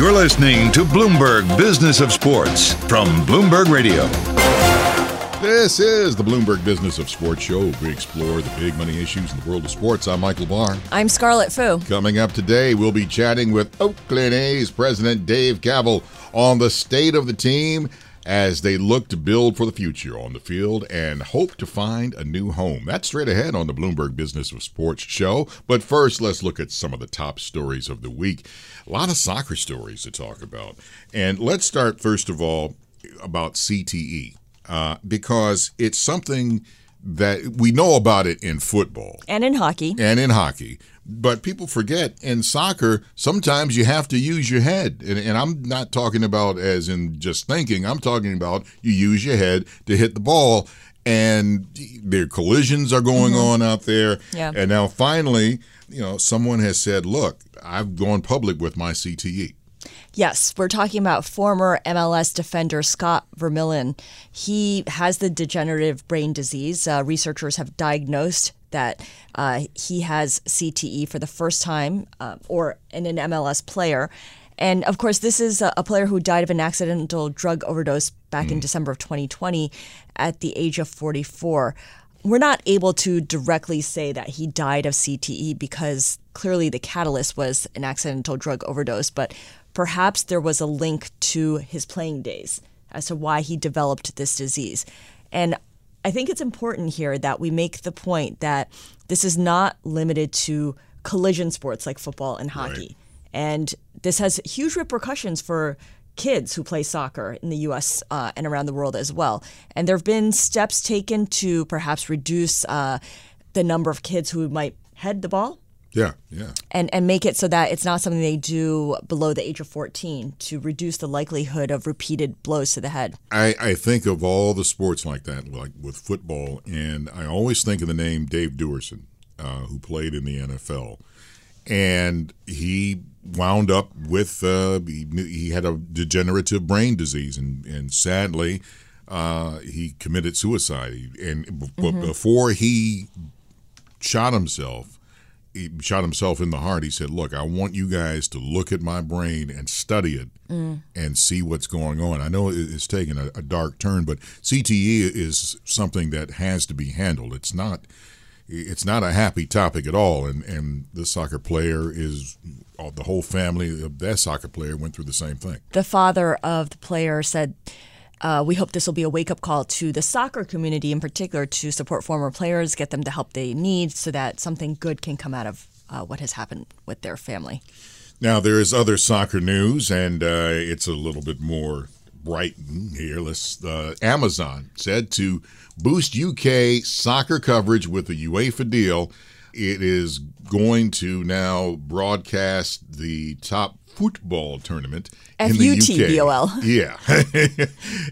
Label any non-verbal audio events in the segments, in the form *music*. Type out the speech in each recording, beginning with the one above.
You're listening to Bloomberg Business of Sports from Bloomberg Radio. This is the Bloomberg Business of Sports show. We explore the big money issues in the world of sports. I'm Michael Barr. I'm Scarlet Fu. Coming up today, we'll be chatting with Oakland A's President Dave Kaval on the state of the team as they look to build for the future on the field and hope to find a new home. That's straight ahead on the Bloomberg Business of Sports show. But first, let's look at some of the top stories of the week. A lot of soccer stories to talk about. And let's start, first of all, about CTE, uh, because it's something that we know about it in football. And in hockey. And in hockey. But people forget in soccer sometimes you have to use your head. And, and, i'm not talking about as in just thinking. I'm talking about you use your head to hit the ball. And their collisions are going mm-hmm. on out there. Yeah. and now finally you know someone has said look i've gone public with my cte Yes, we're talking about former MLS defender Scott Vermillion. He has the degenerative brain disease. Uh, researchers have diagnosed that uh, he has CTE for the first time, uh, or in an MLS player. And of course, this is a, a, player who died of an accidental drug overdose back mm. in December of 2020 at the age of 44. We're not able to directly say that he died of CTE because clearly the catalyst was an accidental drug overdose, but perhaps there was a link to his playing days as to why he developed this disease. And I think it's important here that we make the point that this is not limited to collision sports like football and hockey. Right. And this has huge repercussions for kids who play soccer in the US uh, and around the world as well. And there have been steps taken to perhaps reduce uh, the number of kids who might head the ball yeah, yeah. And and make it so that it's not something they do below the age of 14 to reduce the likelihood of repeated blows to the head. I, I think of all the sports like that, like with football, and I always think of the name Dave Duerson, uh, who played in the NFL. And he wound up with, uh, he, he had a degenerative brain disease, and, and sadly, uh, he committed suicide. And mm-hmm. before he shot himself, he shot himself in the heart. He said, "Look, I want you guys to look at my brain and study it mm. and see what's going on. I know it's taken a, a, dark turn, but CTE is something that has to be handled. It's not." It's not a happy topic at all, and and the soccer player is the whole family of that soccer player went through the same thing. The father of the player said uh, we hope this will be a wake up call to the soccer community in particular to support former players, get them the help they need so that something good can come out of uh, what has happened with their family. Now, there is other soccer news, and uh, it's a little bit more Brighton here. Let's, uh, Amazon said to boost UK soccer coverage with the UEFA deal, it is going to now broadcast the top football tournament in the UK. Yeah.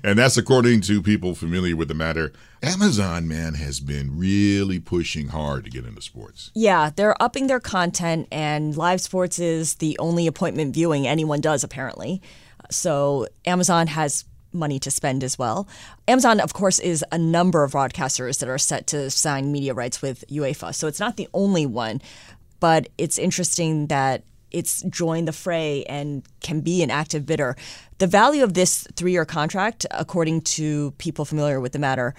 *laughs* and that's according to people familiar with the matter. Amazon, man, has been really pushing hard to get into sports. Yeah, they're upping their content, and live sports is the only appointment viewing anyone does, apparently. So Amazon has money to spend as well. Amazon, of course, is a number of broadcasters that are set to sign media rights with UEFA. So it's not the only one, but it's interesting that it's joined the fray and can be an active bidder. The value of this three year contract, according to people familiar with the matter,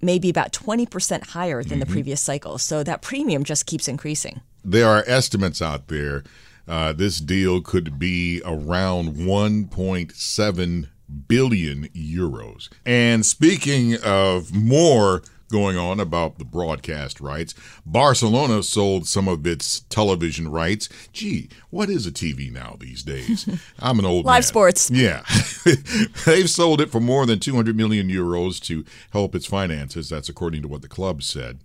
may be about 20% higher than mm-hmm. the previous cycle. So that premium just keeps increasing. There are estimates out there. Uh, this deal could be around 1.7 billion euros. And speaking of more going on about the broadcast rights. Barcelona sold some of its television rights. Gee, what is a TV now these days? *laughs* I'm an old man. live man. sports. Yeah, *laughs* they've sold it for more than 200 million euros to help its finances. That's according to what the club said.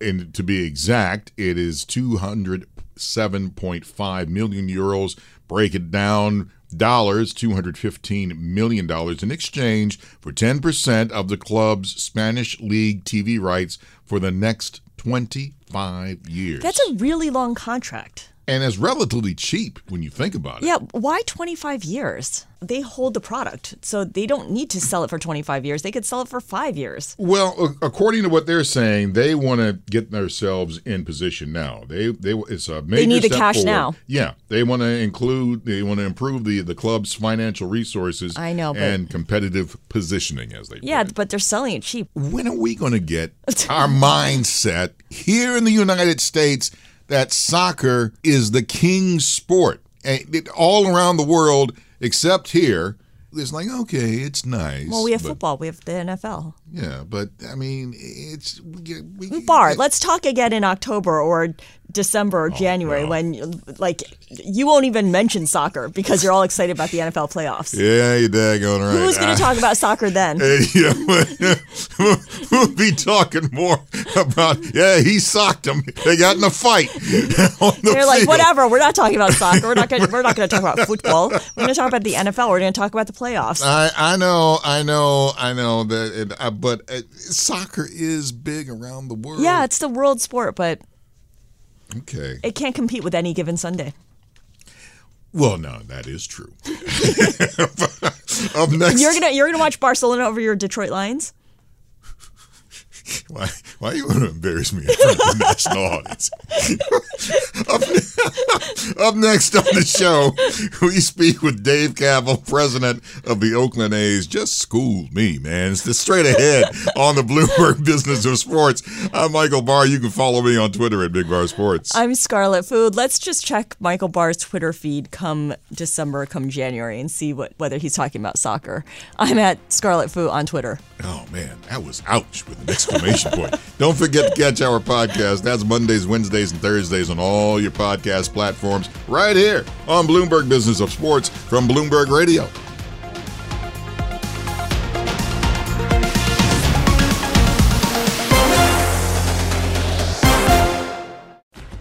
And to be exact, it is 207.5 million euros break it down dollars, $215 million in exchange for 10% of the club's Spanish League TV rights for the next 25 years. That's a really long contract. And it's relatively cheap when you think about it. Yeah, why 25 years? They hold the product, so they don't need to sell it for 25 years. They could sell it for five years. Well, according to what they're saying, they want to get themselves in position now. They they it's a major need the cash forward. now. Yeah, they want to include they want to improve the the club's financial resources. I know, but- and competitive positioning as they Yeah, but they're selling it cheap. When are we going to get *laughs* our mindset here in the United States that soccer is the king sport? And it, all around the world, except here, it's like okay, it's nice. Well, we have but- football, we have the NFL. Yeah, but I mean, it's we, we Barr, let's talk again in October or December or January no. when, like, you won't even mention soccer because you're all excited about the NFL playoffs. Yeah, you're daggone right. Who's going to talk about soccer then? *laughs* Hey, yeah, we'll, *laughs* we'll be talking more about. Yeah, he socked him. They got in a fight. *laughs* the They're like, field. whatever. We're not talking about soccer. We're not Gonna, We're not going to talk about football. We're going to talk about the NFL. We're going to talk about the playoffs. I, I know, I know, I know that, it, uh, but uh, soccer is big around the world. yeah, it's the world sport, but Okay. it can't compete with any given Sunday. Well, no, that is true. *laughs* Up next, You're gonna you're gonna watch Barcelona over your Detroit Lions. *laughs* Why, why you want to embarrass me in front of the *laughs* national audience? *laughs* up, up next on the show, we speak with Dave Kaval, president of the Oakland A's. Just schooled me, man. It's the straight ahead on the Bloomberg Business of Sports. I'm Michael Barr. You can follow me on Twitter at Big Bar Sports. I'm Scarlet Fu. Let's just check Michael Barr's Twitter feed come December, come January, and see what whether he's talking about soccer. I'm at Scarlet Fu on Twitter. Oh man, that was ouch with an exclamation point. Don't forget to catch our podcast. That's Mondays, Wednesdays, and Thursdays on all your podcast platforms right here on Bloomberg Business of Sports from Bloomberg Radio.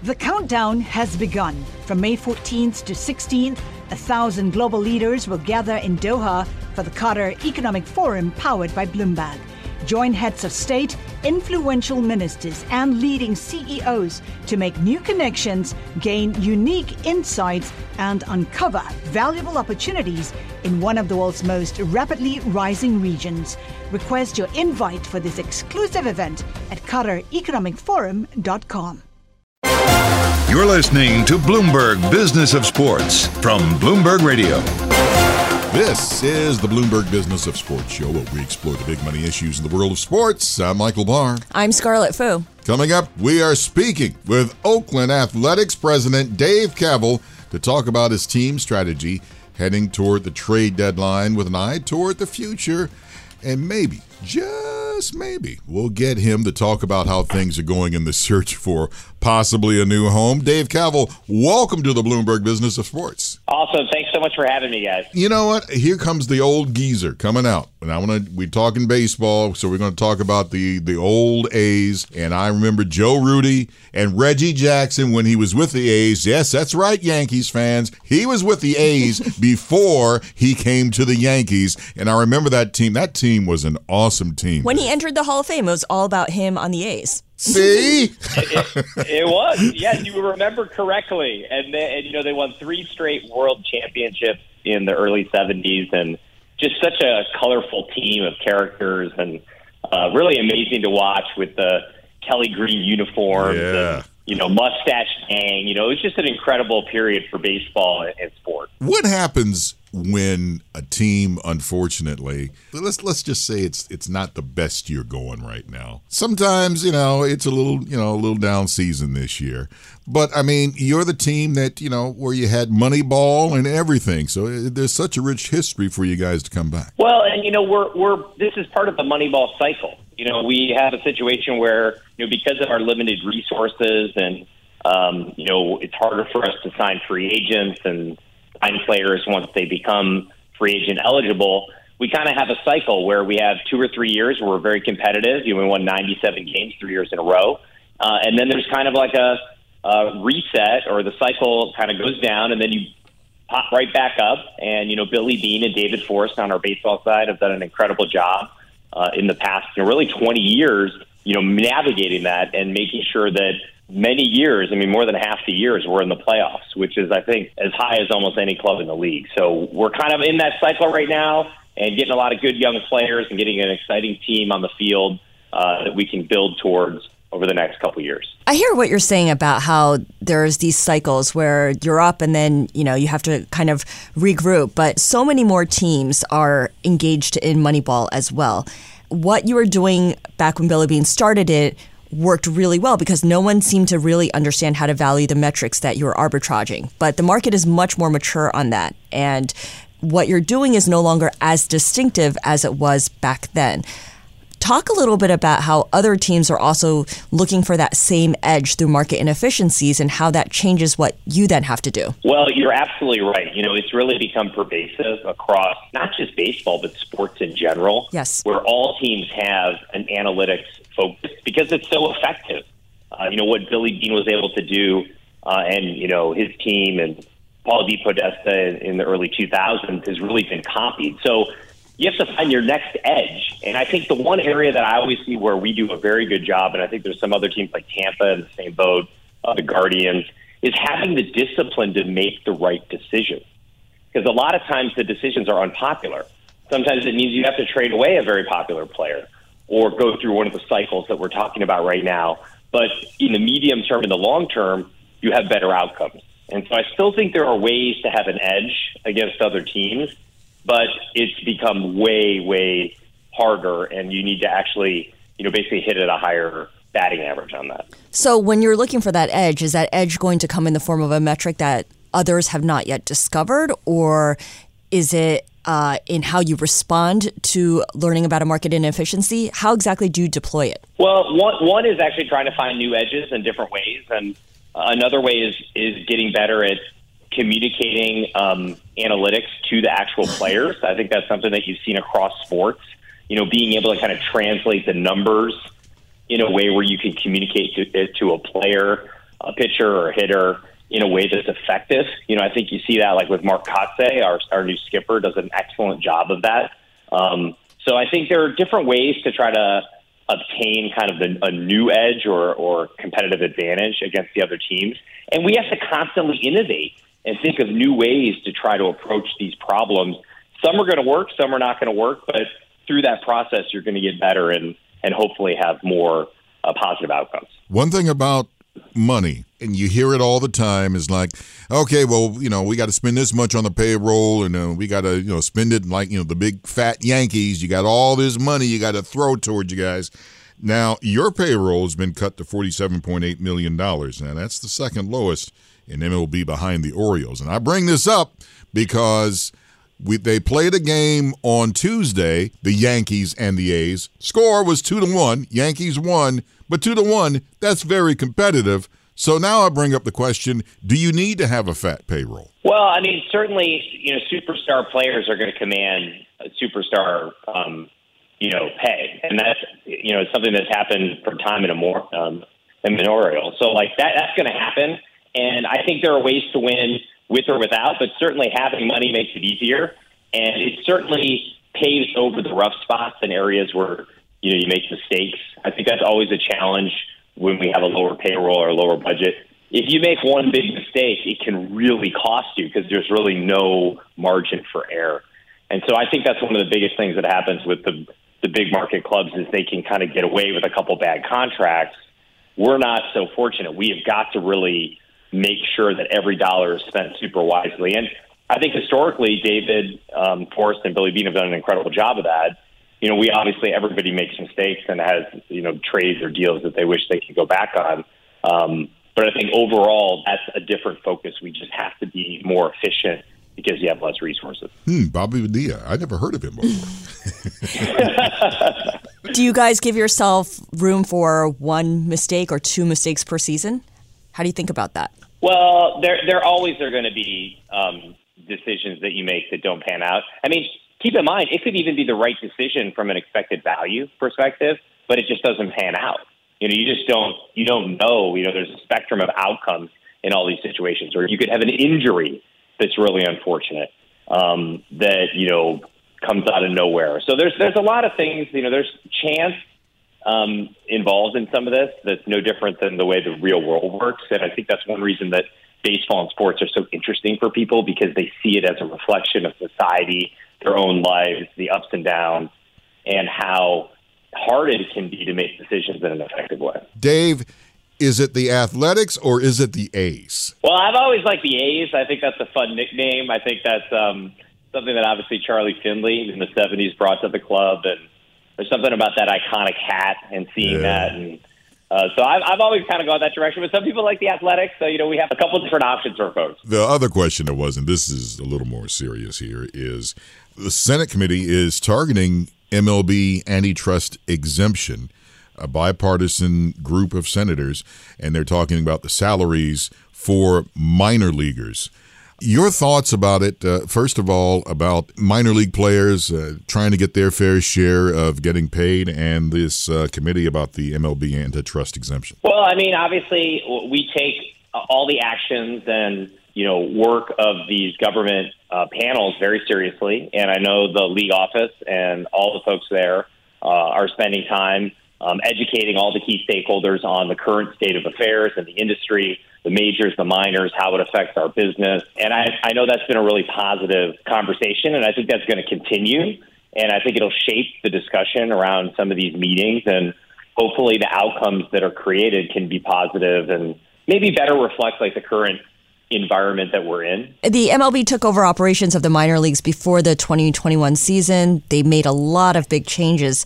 The countdown has begun. From May 14th to 16th, a thousand global leaders will gather in Doha for the Qatar Economic Forum powered by Bloomberg. Join heads of state, influential ministers, and leading CEOs to make new connections, gain unique insights, and uncover valuable opportunities in one of the world's most rapidly rising regions. Request your invite for this exclusive event at QatarEconomicForum.com. You're listening to Bloomberg Business of Sports from Bloomberg Radio. This is the Bloomberg Business of Sports show where we explore the big money issues in the world of sports. I'm Michael Barr. I'm Scarlet Fu. Coming up, we are speaking with Oakland Athletics president Dave Kaval to talk about his team strategy heading toward the trade deadline with an eye toward the future. And maybe, just maybe, we'll get him to talk about how things are going in the search for possibly a new home. Dave Kaval, welcome to the Bloomberg Business of Sports. Awesome. Thanks so much for having me, guys. You know what? Here comes the old geezer coming out. And I want to we're talking baseball, so we're going to talk about the the old A's and I remember Joe Rudi and Reggie Jackson when he was with the A's. Yes, that's right, Yankees fans. He was with the A's *laughs* before he came to the Yankees, and I remember that team. That team was an awesome team. When he entered the Hall of Fame, it was all about him on the A's. See? *laughs* It was. Yes, you remember correctly. And, they, and, you know, they won three straight world championships in the early 70s and just such a colorful team of characters and uh, really amazing to watch with the Kelly Green uniforms Yeah. and, you know, mustache gang. You know, it was just an incredible period for baseball and, and sport. What happens when a team, unfortunately, let's let's just say it's it's not the best year going right now. Sometimes you know it's a little you know a little down season this year, but I mean you're the team that you know where you had Moneyball and everything, so uh, there's such a rich history for you guys to come back. Well, and you know, we're we're this is part of the Moneyball cycle. You know, we have a situation where you know because of our limited resources and um, you know it's harder for us to sign free agents and sign players once they become free agent eligible. We kind of have a cycle where we have two or three years where we're very competitive. You know, we won 97 games three years in a row, uh, and then there's kind of like a, a reset or the cycle kind of goes down, and then you pop right back up. And, you know, Billy Beane and David Forst on our baseball side have done an incredible job uh, in the past, you know, really 20 years, you know, navigating that and making sure that many years, I mean, more than half the years, we're in the playoffs, which is, I think, as high as almost any club in the league. So we're kind of in that cycle right now and getting a lot of good young players and getting an exciting team on the field uh, that we can build towards over the next couple years. I hear what you're saying about how there's these cycles where you're up and then, you know, you have to kind of regroup, but so many more teams are engaged in Moneyball as well. What you were doing back when Billy Beane started it worked really well because no one seemed to really understand how to value the metrics that you're arbitraging. But the market is much more mature on that. And what you're doing is no longer as distinctive as it was back then. Talk a little bit about how other teams are also looking for that same edge through market inefficiencies and how that changes what you then have to do. Well, you're absolutely right. You know, it's really become pervasive across not just baseball, but sports in general. Yes. Where all teams have an analytics focus because it's so effective. Uh, you know, what Billy Beane was able to do uh, and, you know, his team and Paul DePodesta in, in the early 2000s has really been copied. So, you have to find your next edge. And I think the one area that I always see where we do a very good job, and I think there's some other teams like Tampa in the same boat, uh, the Guardians, is having the discipline to make the right decision. Because a lot of times the decisions are unpopular. Sometimes it means you have to trade away a very popular player or go through one of the cycles that we're talking about right now. But in the medium term and the long term, you have better outcomes. And so I still think there are ways to have an edge against other teams but it's become way, way harder, and you need to actually, you know, basically hit at a higher batting average on that. So when you're looking for that edge, is that edge going to come in the form of a metric that others have not yet discovered, or is it uh, in how you respond to learning about a market inefficiency? How exactly do you deploy it? Well, one, one is actually trying to find new edges in different ways, and another way is is getting better at communicating um, analytics to the actual *laughs* players. I think that's something that you've seen across sports. You know, being able to kind of translate the numbers in a way where you can communicate to, to a player, a pitcher, or a hitter in a way that's effective. You know, I think you see that like with Mark Kotsay, our, our new skipper, does an excellent job of that. Um, so I think there are different ways to try to obtain kind of the, a new edge or, or competitive advantage against the other teams. And we have to constantly innovate and think of new ways to try to approach these problems. Some are going to work, some are not going to work, but through that process, you're going to get better and, and hopefully have more uh, positive outcomes. One thing about money, and you hear it all the time, is like, okay, well, you know, we got to spend this much on the payroll, and uh, we got to, you know, spend it like, you know, the big fat Yankees. You got all this money you got to throw towards you guys. Now, your payroll has been cut to $47.8 million. Now, that's the second lowest in MLB behind the Orioles. And I bring this up because we, they played a game on Tuesday, the Yankees and the A's. Score was 2 to 1. Yankees won, but 2 to 1, that's very competitive. So now I bring up the question, do you need to have a fat payroll? Well, I mean, certainly, you know, superstar players are going to command superstar um, you know, pay. And that's you know, something that's happened for time immemorial um immemorial. So like that that's gonna happen. And I think there are ways to win with or without, but certainly having money makes it easier. And it certainly paves over the rough spots and areas where, you know, you make mistakes. I think that's always a challenge when we have a lower payroll or a lower budget. If you make one big mistake, it can really cost you because there's really no margin for error. And so I think that's one of the biggest things that happens with the the big market clubs is they can kind of get away with a couple bad contracts. We're not so fortunate. We have got to really make sure that every dollar is spent super wisely. And I think historically, David um, Forst and Billy Beane have done an incredible job of that. You know, we obviously everybody makes mistakes and has you know trades or deals that they wish they could go back on. Um, but I think overall, that's a different focus. We just have to be more efficient because you have less resources. Hmm, Bobby Padilla. I never heard of him before. *laughs* *laughs* Do you guys give yourself room for one mistake or two mistakes per season? How do you think about that? Well, there there always are going to be um, decisions that you make that don't pan out. I mean, keep in mind it could even be the right decision from an expected value perspective, but it just doesn't pan out. You know, you just don't you don't know. You know, there's a spectrum of outcomes in all these situations, or you could have an injury that's really unfortunate. Um, that you know comes out of nowhere. So there's there's a lot of things. You know, there's chance um, involved in some of this that's no different than the way the real world works, and I think that's one reason that baseball and sports are so interesting for people because they see it as a reflection of society, their own lives, the ups and downs, and how hard it can be to make decisions in an effective way. Dave, is it the Athletics or is it the A's? Well, I've always liked the A's. I think that's a fun nickname. I think that's um, something that obviously Charlie Finley in the '70s brought to the club, and there's something about that iconic hat and seeing yeah. that and. Uh, so I've, I've always kind of gone that direction, but some people like the athletics. So you know, we have a couple different options for folks. The other question that wasn't this is a little more serious here is the Senate committee is targeting MLB antitrust exemption, a bipartisan group of senators, and they're talking about the salaries for minor leaguers. Your thoughts about it, uh, first of all, about minor league players uh, trying to get their fair share of getting paid, and this uh, committee about the MLB antitrust exemption. Well, I mean, obviously, we take all the actions and you know work of these government uh, panels very seriously, and I know the league office and all the folks there uh, are spending time um, educating all the key stakeholders on the current state of affairs in the industry, the majors, the minors, how it affects our business, and I, I know that's been a really positive conversation, and I think that's going to continue, and I think it'll shape the discussion around some of these meetings, and hopefully the outcomes that are created can be positive and maybe better reflect like the current environment that we're in. The MLB took over operations of the minor leagues before the 2021 season. They made a lot of big changes.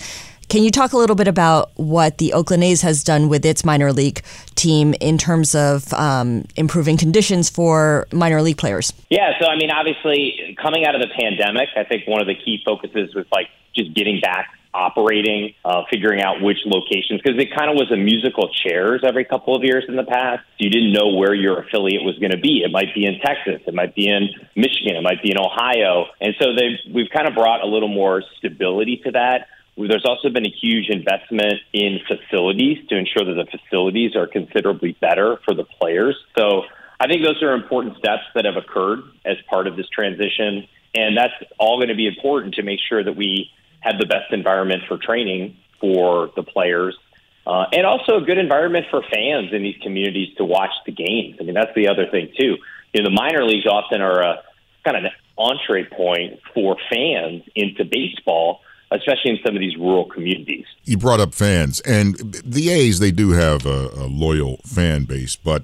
Can you talk a little bit about what the Oakland A's has done with its minor league team in terms of um, improving conditions for minor league players? Yeah, so I mean, obviously, coming out of the pandemic, I think one of the key focuses was like just getting back operating, uh, figuring out which locations, because it kind of was a musical chairs every couple of years in the past. You didn't know where your affiliate was going to be. It might be in Texas, it might be in Michigan, it might be in Ohio. And so they we've kind of brought a little more stability to that. There's also been a huge investment in facilities to ensure that the facilities are considerably better for the players. So I think those are important steps that have occurred as part of this transition. And that's all going to be important to make sure that we have the best environment for training for the players, uh, and also a good environment for fans in these communities to watch the games. I mean, that's the other thing too. You know, the minor leagues often are a kind of an entree point for fans into baseball especially in some of these rural communities. You brought up fans, and the A's, they do have a, a loyal fan base, but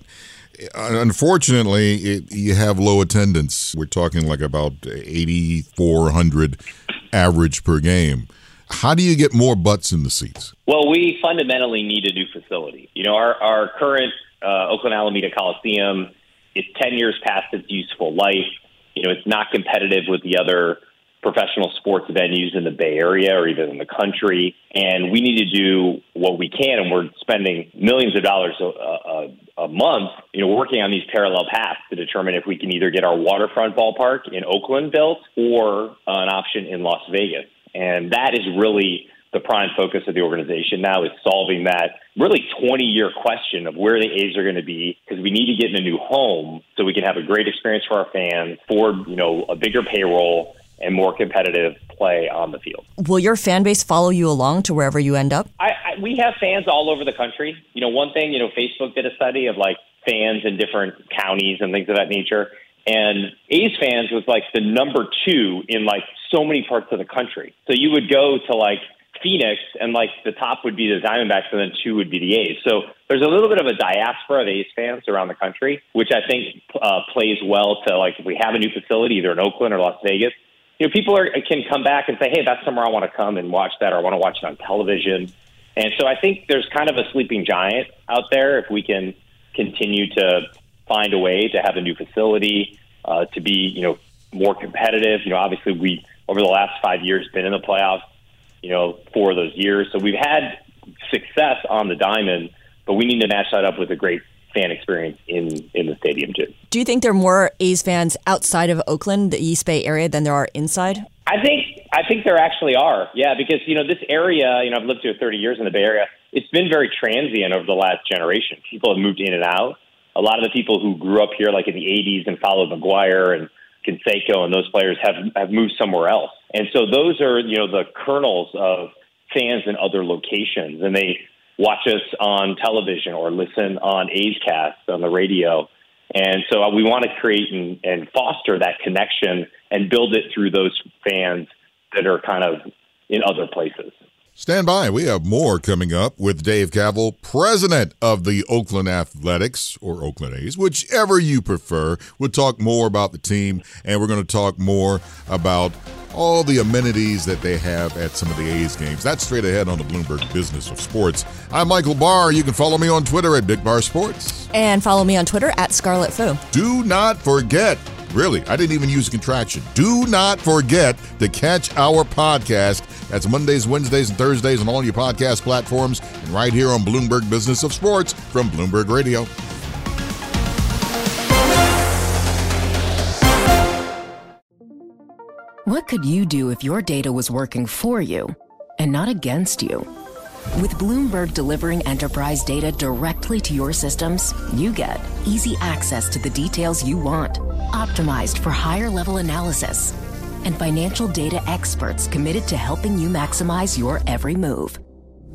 unfortunately, it, you have low attendance. We're talking like about 8,400 average per game. How do you get more butts in the seats? Well, we fundamentally need a new facility. You know, our, our current uh, Oakland Alameda Coliseum is 10 years past its useful life. You know, it's not competitive with the other professional sports venues in the Bay Area or even in the country. And we need to do what we can, and we're spending millions of dollars a, a, a month, you know, working on these parallel paths to determine if we can either get our waterfront ballpark in Oakland built or an option in Las Vegas. And that is really the prime focus of the organization now is solving that really 20 year question of where the A's are going to be because we need to get in a new home so we can have a great experience for our fans, for you know a bigger payroll, and more competitive play on the field. Will your fan base follow you along to wherever you end up? I, We have fans all over the country. You know, one thing, you know, Facebook did a study of like fans in different counties and things of that nature. And A's fans was like the number two in like so many parts of the country. So you would go to like Phoenix and like the top would be the Diamondbacks and then two would be the A's. So there's a little bit of a diaspora of A's fans around the country, which I think uh, plays well to like if we have a new facility either in Oakland or Las Vegas, you know, people are, can come back and say, hey, that's somewhere I want to come and watch that, or I want to watch it on television. And so I think there's kind of a sleeping giant out there if we can continue to find a way to have a new facility, uh, to be, you know, more competitive. You know, obviously we, over the last five years, been in the playoffs, you know, for those years. So we've had success on the diamond, but we need to match that up with a great fan experience in in the stadium too. Do you think there are more A's fans outside of Oakland, the East Bay area, than there are inside? I think I think there actually are. Yeah, because you know this area, you know, I've lived here 30 years in the Bay Area. It's been very transient over the last generation. People have moved in and out. A lot of the people who grew up here, like in the 80s, and followed McGwire and Canseco and those players have have moved somewhere else. And so those are you know the kernels of fans in other locations, and they watch us on television or listen on A's on the radio. And so we want to create and, and foster that connection and build it through those fans that are kind of in other places. Stand by. We have more coming up with Dave Kaval, president of the Oakland Athletics or Oakland A's, whichever you prefer. We'll talk more about the team and we're going to talk more about all the amenities that they have at some of the A's games. That's straight ahead on the Bloomberg Business of Sports. I'm Michael Barr. You can follow me on Twitter at Big Bar Sports. And follow me on Twitter at Scarlet Fu. Do not forget Really, I didn't even use a contraction. Do not forget to catch our podcast. That's Mondays, Wednesdays, and Thursdays on all your podcast platforms and right here on Bloomberg Business of Sports from Bloomberg Radio. What could you do if your data was working for you and not against you? With Bloomberg delivering enterprise data directly to your systems, you get easy access to the details you want, optimized for higher level analysis, and financial data experts committed to helping you maximize your every move.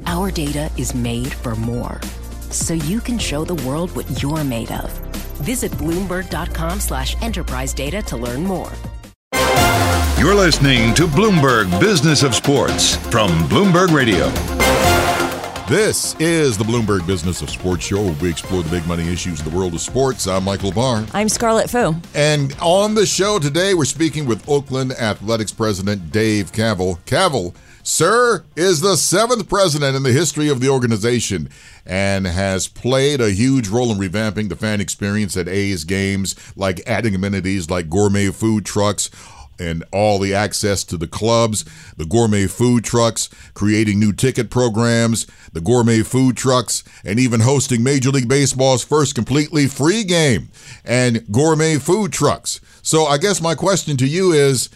Our data is made for more, so you can show the world what you're made of. Visit Bloomberg.com slash enterprise data to learn more. You're listening to Bloomberg Business of Sports from Bloomberg Radio. This is the Bloomberg Business of Sports show where we explore the big money issues in the world of sports. I'm Michael Barr. I'm Scarlet Fu. And on the show today, we're speaking with Oakland Athletics President Dave Kaval. Kaval, sir, is the seventh president in the history of the organization and has played a huge role in revamping the fan experience at A's games, like adding amenities like gourmet food trucks and all the access to the clubs, the gourmet food trucks, creating new ticket programs, the gourmet food trucks, and even hosting Major League Baseball's first completely free game and gourmet food trucks. So I guess my question to you is,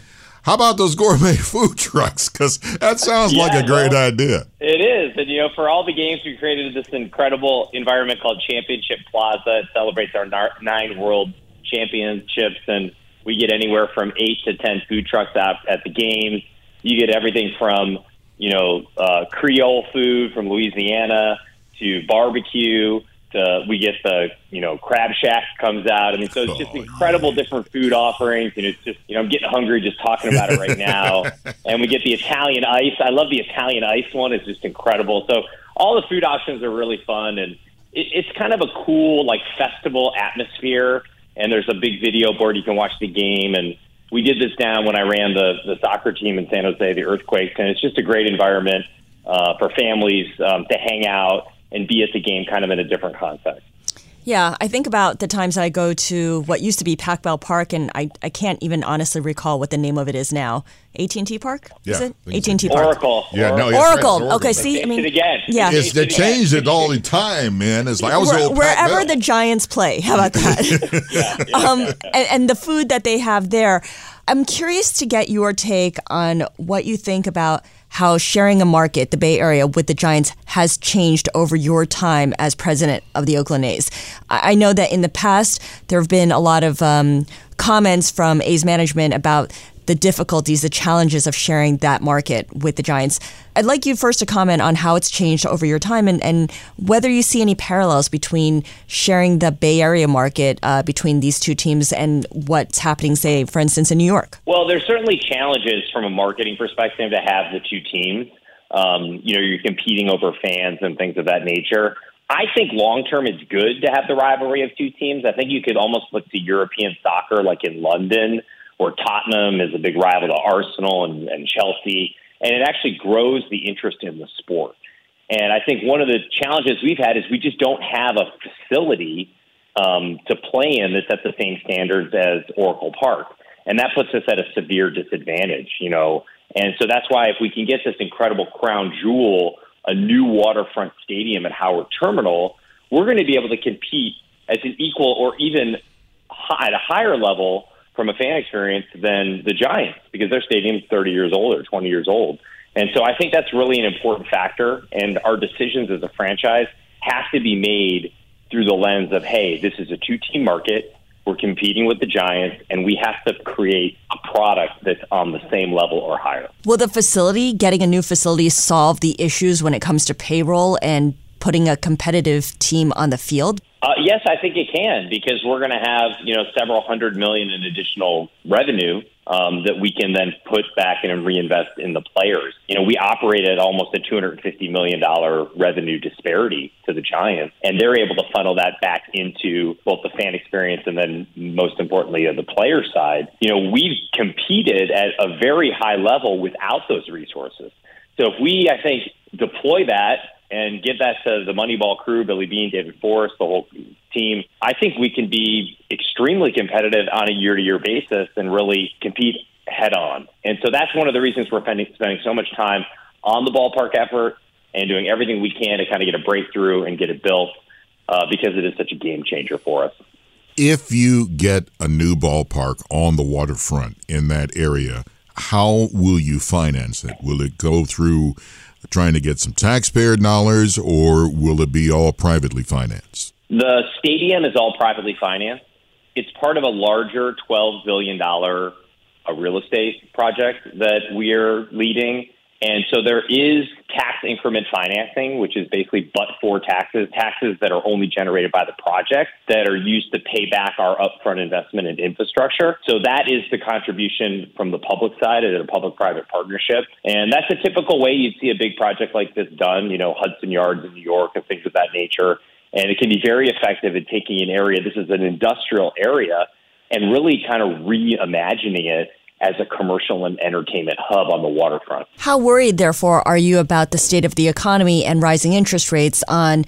how about those gourmet *laughs* food trucks? Because that sounds yeah, like a great well, idea. It is. And, you know, for all the games, we created this incredible environment called Championship Plaza. It celebrates our nine world championships. And we get anywhere from eight to ten food trucks out at the games. You get everything from you know uh, Creole food from Louisiana to barbecue. To, we get the you know crab shack comes out. I mean, so it's just oh, incredible yeah. different food offerings, and it's just you know I'm getting hungry just talking about it right now. *laughs* and we get the Italian ice. I love the Italian ice one. It's just incredible. So all the food options are really fun, and it, it's kind of a cool like festival atmosphere and there's a big video board you can watch the game. And we did this down when I ran the the soccer team in San Jose, the Earthquakes, and it's just a great environment uh, for families um, to hang out and be at the game, kind of in a different context. Yeah, I think about the times I go to what used to be Pac Bell Park, and I, I can't even honestly recall what the name of it is now. AT&T Park? Yeah, is it AT&T Park? Oracle. Yeah, no, Oracle. Oracle. Oracle. Okay, see, I mean, again. Yeah, it's, they changed it all the time, man. It's like I was Where, wherever the Giants play. How about *laughs* that? yeah, yeah. Um, and, and the food that they have there. I'm curious to get your take on what you think about how sharing a market, the Bay Area, with the Giants has changed over your time as president of the Oakland A's. I know that in the past there have been a lot of um, comments from A's management about the difficulties, the challenges of sharing that market with the Giants. I'd like you first to comment on how it's changed over your time and, and whether you see any parallels between sharing the Bay Area market uh, between these two teams and what's happening, say, for instance, in New York. Well, there's certainly challenges from a marketing perspective to have the two teams. Um, you know, you're competing over fans and things of that nature. I think long term it's good to have the rivalry of two teams. I think you could almost look to European soccer like in London or Tottenham is a big rival to Arsenal and, and Chelsea, and it actually grows the interest in the sport. And I think one of the challenges we've had is we just don't have a facility um, to play in that's at the same standards as Oracle Park, and that puts us at a severe disadvantage. You know, and so that's why if we can get this incredible crown jewel, a new waterfront stadium at Howard Terminal, we're going to be able to compete as an equal or even high, at a higher level from a fan experience than the Giants because their stadium's 30 years old or 20 years old. And so I think that's really an important factor. And our decisions as a franchise have to be made through the lens of, hey, this is a two team market. We're competing with the Giants, and we have to create a product that's on the same level or higher. Will the facility, getting a new facility, solve the issues when it comes to payroll and putting a competitive team on the field? Uh, yes, I think it can because we're going to have you know several hundred million in additional revenue um, that we can then put back in and reinvest in the players. You know, we operate at almost a two hundred fifty million dollar revenue disparity to the Giants, and they're able to funnel that back into both the fan experience and then most importantly the player side. You know, we've competed at a very high level without those resources. So if we, I think, deploy that and give that to the Moneyball crew, Billy Beane, David Forst, the whole team, I think we can be extremely competitive on a year to year basis and really compete head on. And so that's one of the reasons we're spending, spending so much time on the ballpark effort and doing everything we can to kind of get a breakthrough and get it built uh, because it is such a game changer for us. If you get a new ballpark on the waterfront in that area, how will you finance it? Will it go through trying to get some taxpayer dollars, or will it be all privately financed? The stadium is all privately financed. It's part of a larger $12 billion uh, real estate project that we're leading. And so there is tax increment financing, which is basically but for taxes, taxes that are only generated by the project that are used to pay back our upfront investment in infrastructure. So that is the contribution from the public side at a public private partnership. And that's a typical way you'd see a big project like this done, you know, Hudson Yards in New York and things of that nature. And it can be very effective at taking an area, this is an industrial area, and really kind of reimagining it as a commercial and entertainment hub on the waterfront. How worried, therefore, are you about the state of the economy and rising interest rates on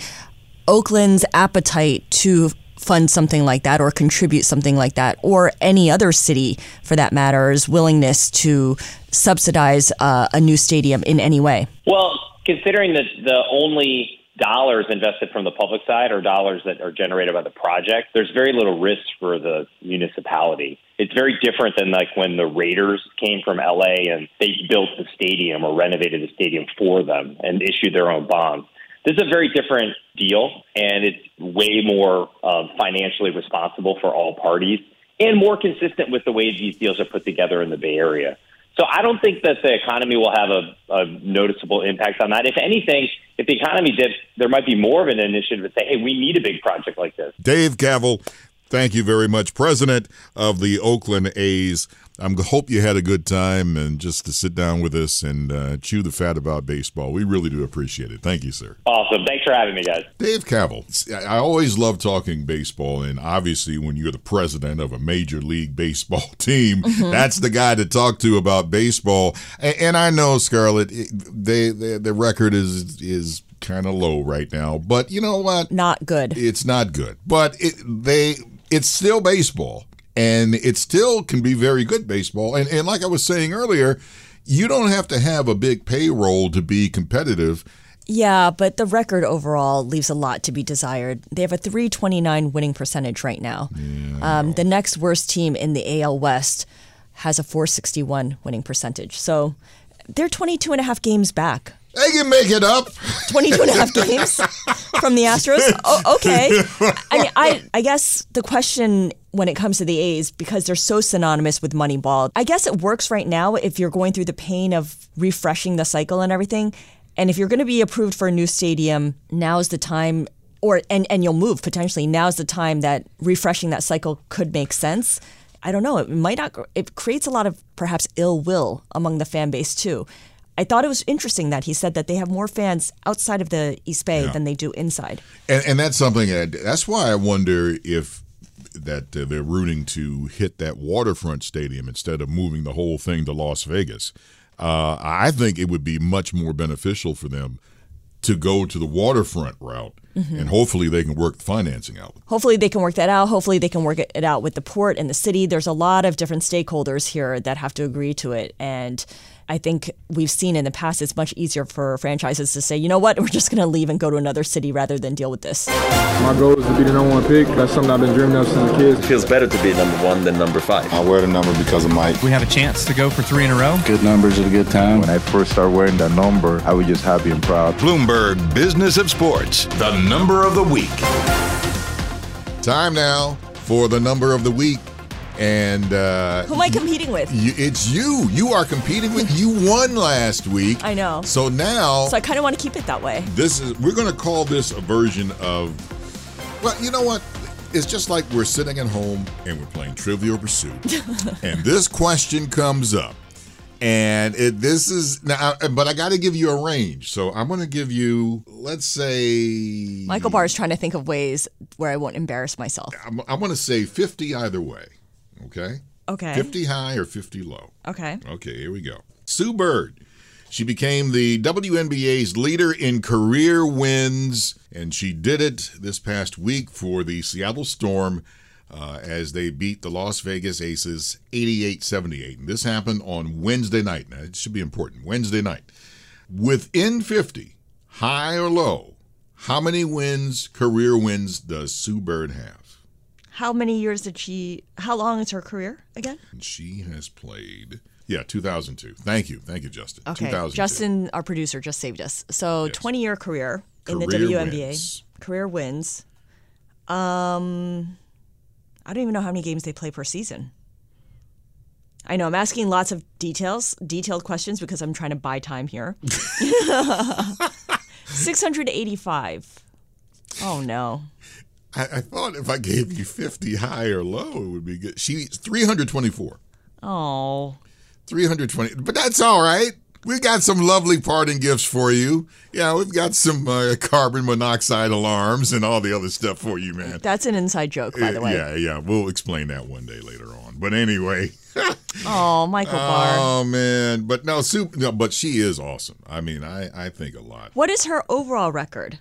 Oakland's appetite to fund something like that or contribute something like that, or any other city for that matter's willingness to subsidize uh, a new stadium in any way? Well, considering that the only dollars invested from the public side or dollars that are generated by the project, there's very little risk for the municipality. It's very different than like when the Raiders came from LA and they built the stadium or renovated the stadium for them and issued their own bonds. This is a very different deal, and it's way more um, financially responsible for all parties and more consistent with the way these deals are put together in the Bay Area. So I don't think that the economy will have a, a, noticeable impact on that. If anything, if the economy dips, there might be more of an initiative to say, hey, we need a big project like this. Dave Kaval, thank you very much, President of the Oakland A's. I hope you had a good time and just to sit down with us and uh, chew the fat about baseball. We really do appreciate it. Thank you, sir. Awesome. Thanks for having me, guys. Dave Kaval. I always love talking baseball, and obviously, when you're the president of a major league baseball *laughs* team, mm-hmm. that's the guy to talk to about baseball. And, and I know, Scarlet, they, they the record is is kind of low right now, but you know what? Not good. It's not good, but it, they it's still baseball and it still can be very good baseball. And, and like I was saying earlier, you don't have to have a big payroll to be competitive. Yeah, but the record overall leaves a lot to be desired. They have a 329 winning percentage right now. Yeah, um, the next worst team in the AL West has a 461 winning percentage. So they're 22 and a half games back. They can make it up. *laughs* 22 and a half games from the Astros? Oh, okay. I mean, I, I guess the question when it comes to the A's because they're so synonymous with Moneyball. I guess it works right now if you're going through the pain of refreshing the cycle and everything. And if you're going to be approved for a new stadium, now's the time or and and you'll move potentially. Now's the time that refreshing that cycle could make sense. I don't know. It might not. It creates a lot of perhaps ill will among the fan base too. I thought it was interesting that he said that they have more fans outside of the East Bay yeah. than they do inside. And, and that's something that, that's why I wonder if that uh, they're rooting to hit that waterfront stadium instead of moving the whole thing to Las Vegas. Uh, I think it would be much more beneficial for them to go to the waterfront route. Mm-hmm. And hopefully they can work the financing out. Hopefully they can work that out. Hopefully they can work it out with the port and the city. There's a lot of different stakeholders here that have to agree to it. And I think we've seen in the past it's much easier for franchises to say, you know what, *laughs* we're just going to leave and go to another city rather than deal with this. My goal is to be the number one pick. That's something I've been dreaming of since a kid. It feels better to be number one than number five. I wear the number because of Mike. We have a chance to go for three in a row. Good numbers at a good time. When I first started wearing that number, I was just happy and proud. Bloomberg Business of Sports, the number of the week. Time now for the number of the week. And uh, Who am I competing with? you, it's you. You are competing with. You won last week. I know. So now So I kind of want to keep it that way. this is we're going to call this a version of well you know what it's just like we're sitting at home and we're playing trivial pursuit *laughs* and this question comes up and it this is now but i got to give you a range so i'm going to give you let's say Michael Barr is trying to think of ways where I won't embarrass myself. i'm, I'm going to say 50 either way okay Okay. 50 high or 50 low Okay. Okay, here we go. Sue Bird. She became the WNBA's leader in career wins, and she did it this past week for the Seattle Storm uh, as they beat the Las Vegas Aces 88 78. And this happened on Wednesday night. Now, it should be important. Wednesday night. Within 50, high or low, how many wins, career wins, does Sue Bird have? How many years did she? How long is her career again? She has played, yeah, 2002. Thank you. Thank you, Justin. Okay. 2002. Justin, our producer, just saved us. So, Yes. 20 year career, in the Career WNBA. wins. Career wins. Um, I don't even know how many games they play per season. I know I'm asking lots of details, detailed questions because I'm trying to buy time here. *laughs* *laughs* 685. Oh no. I, I thought if I gave you 50 high or low, it would be good. She's 324. Oh. 320. But that's all right. We've got some lovely parting gifts for you. Yeah, we've got some uh, carbon monoxide alarms and all the other stuff for you, man. That's an inside joke, by the way. Yeah, yeah. We'll explain that one day later on. But anyway. *laughs* Oh, Michael Barr. Oh man, but no, soup. No, but she is awesome. I mean, I I think a lot. What is her overall record?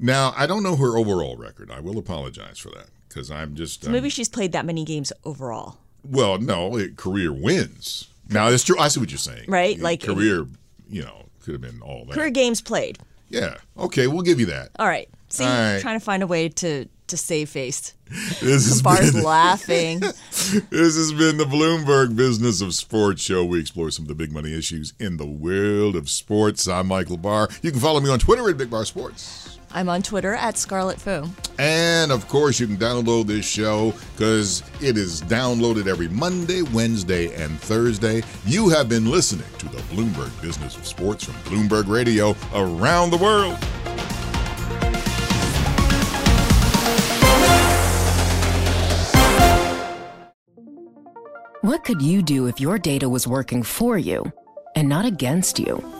Now I don't know her overall record. I will apologize for that because I'm just So um, maybe she's played that many games overall. Well, no, it, career wins. Now it's true. I see what you're saying. Right, like- career, you know, could have been all that. Career games played. Yeah. Okay, we'll give you that. All right. See, All right. trying to find a way to to save face. *laughs* This has Barr's been *laughs* laughing. this has been the Bloomberg Business of Sports show. We explore some of the big money issues in the world of sports. I'm Michael Barr. You can follow me on Twitter at Big Bar Sports. I'm on Twitter at Scarlet Fu. And of course, you can download this show because it is downloaded every Monday, Wednesday, and Thursday. You have been listening to the Bloomberg Business of Sports from Bloomberg Radio around the world. What could you do if your data was working for you and not against you?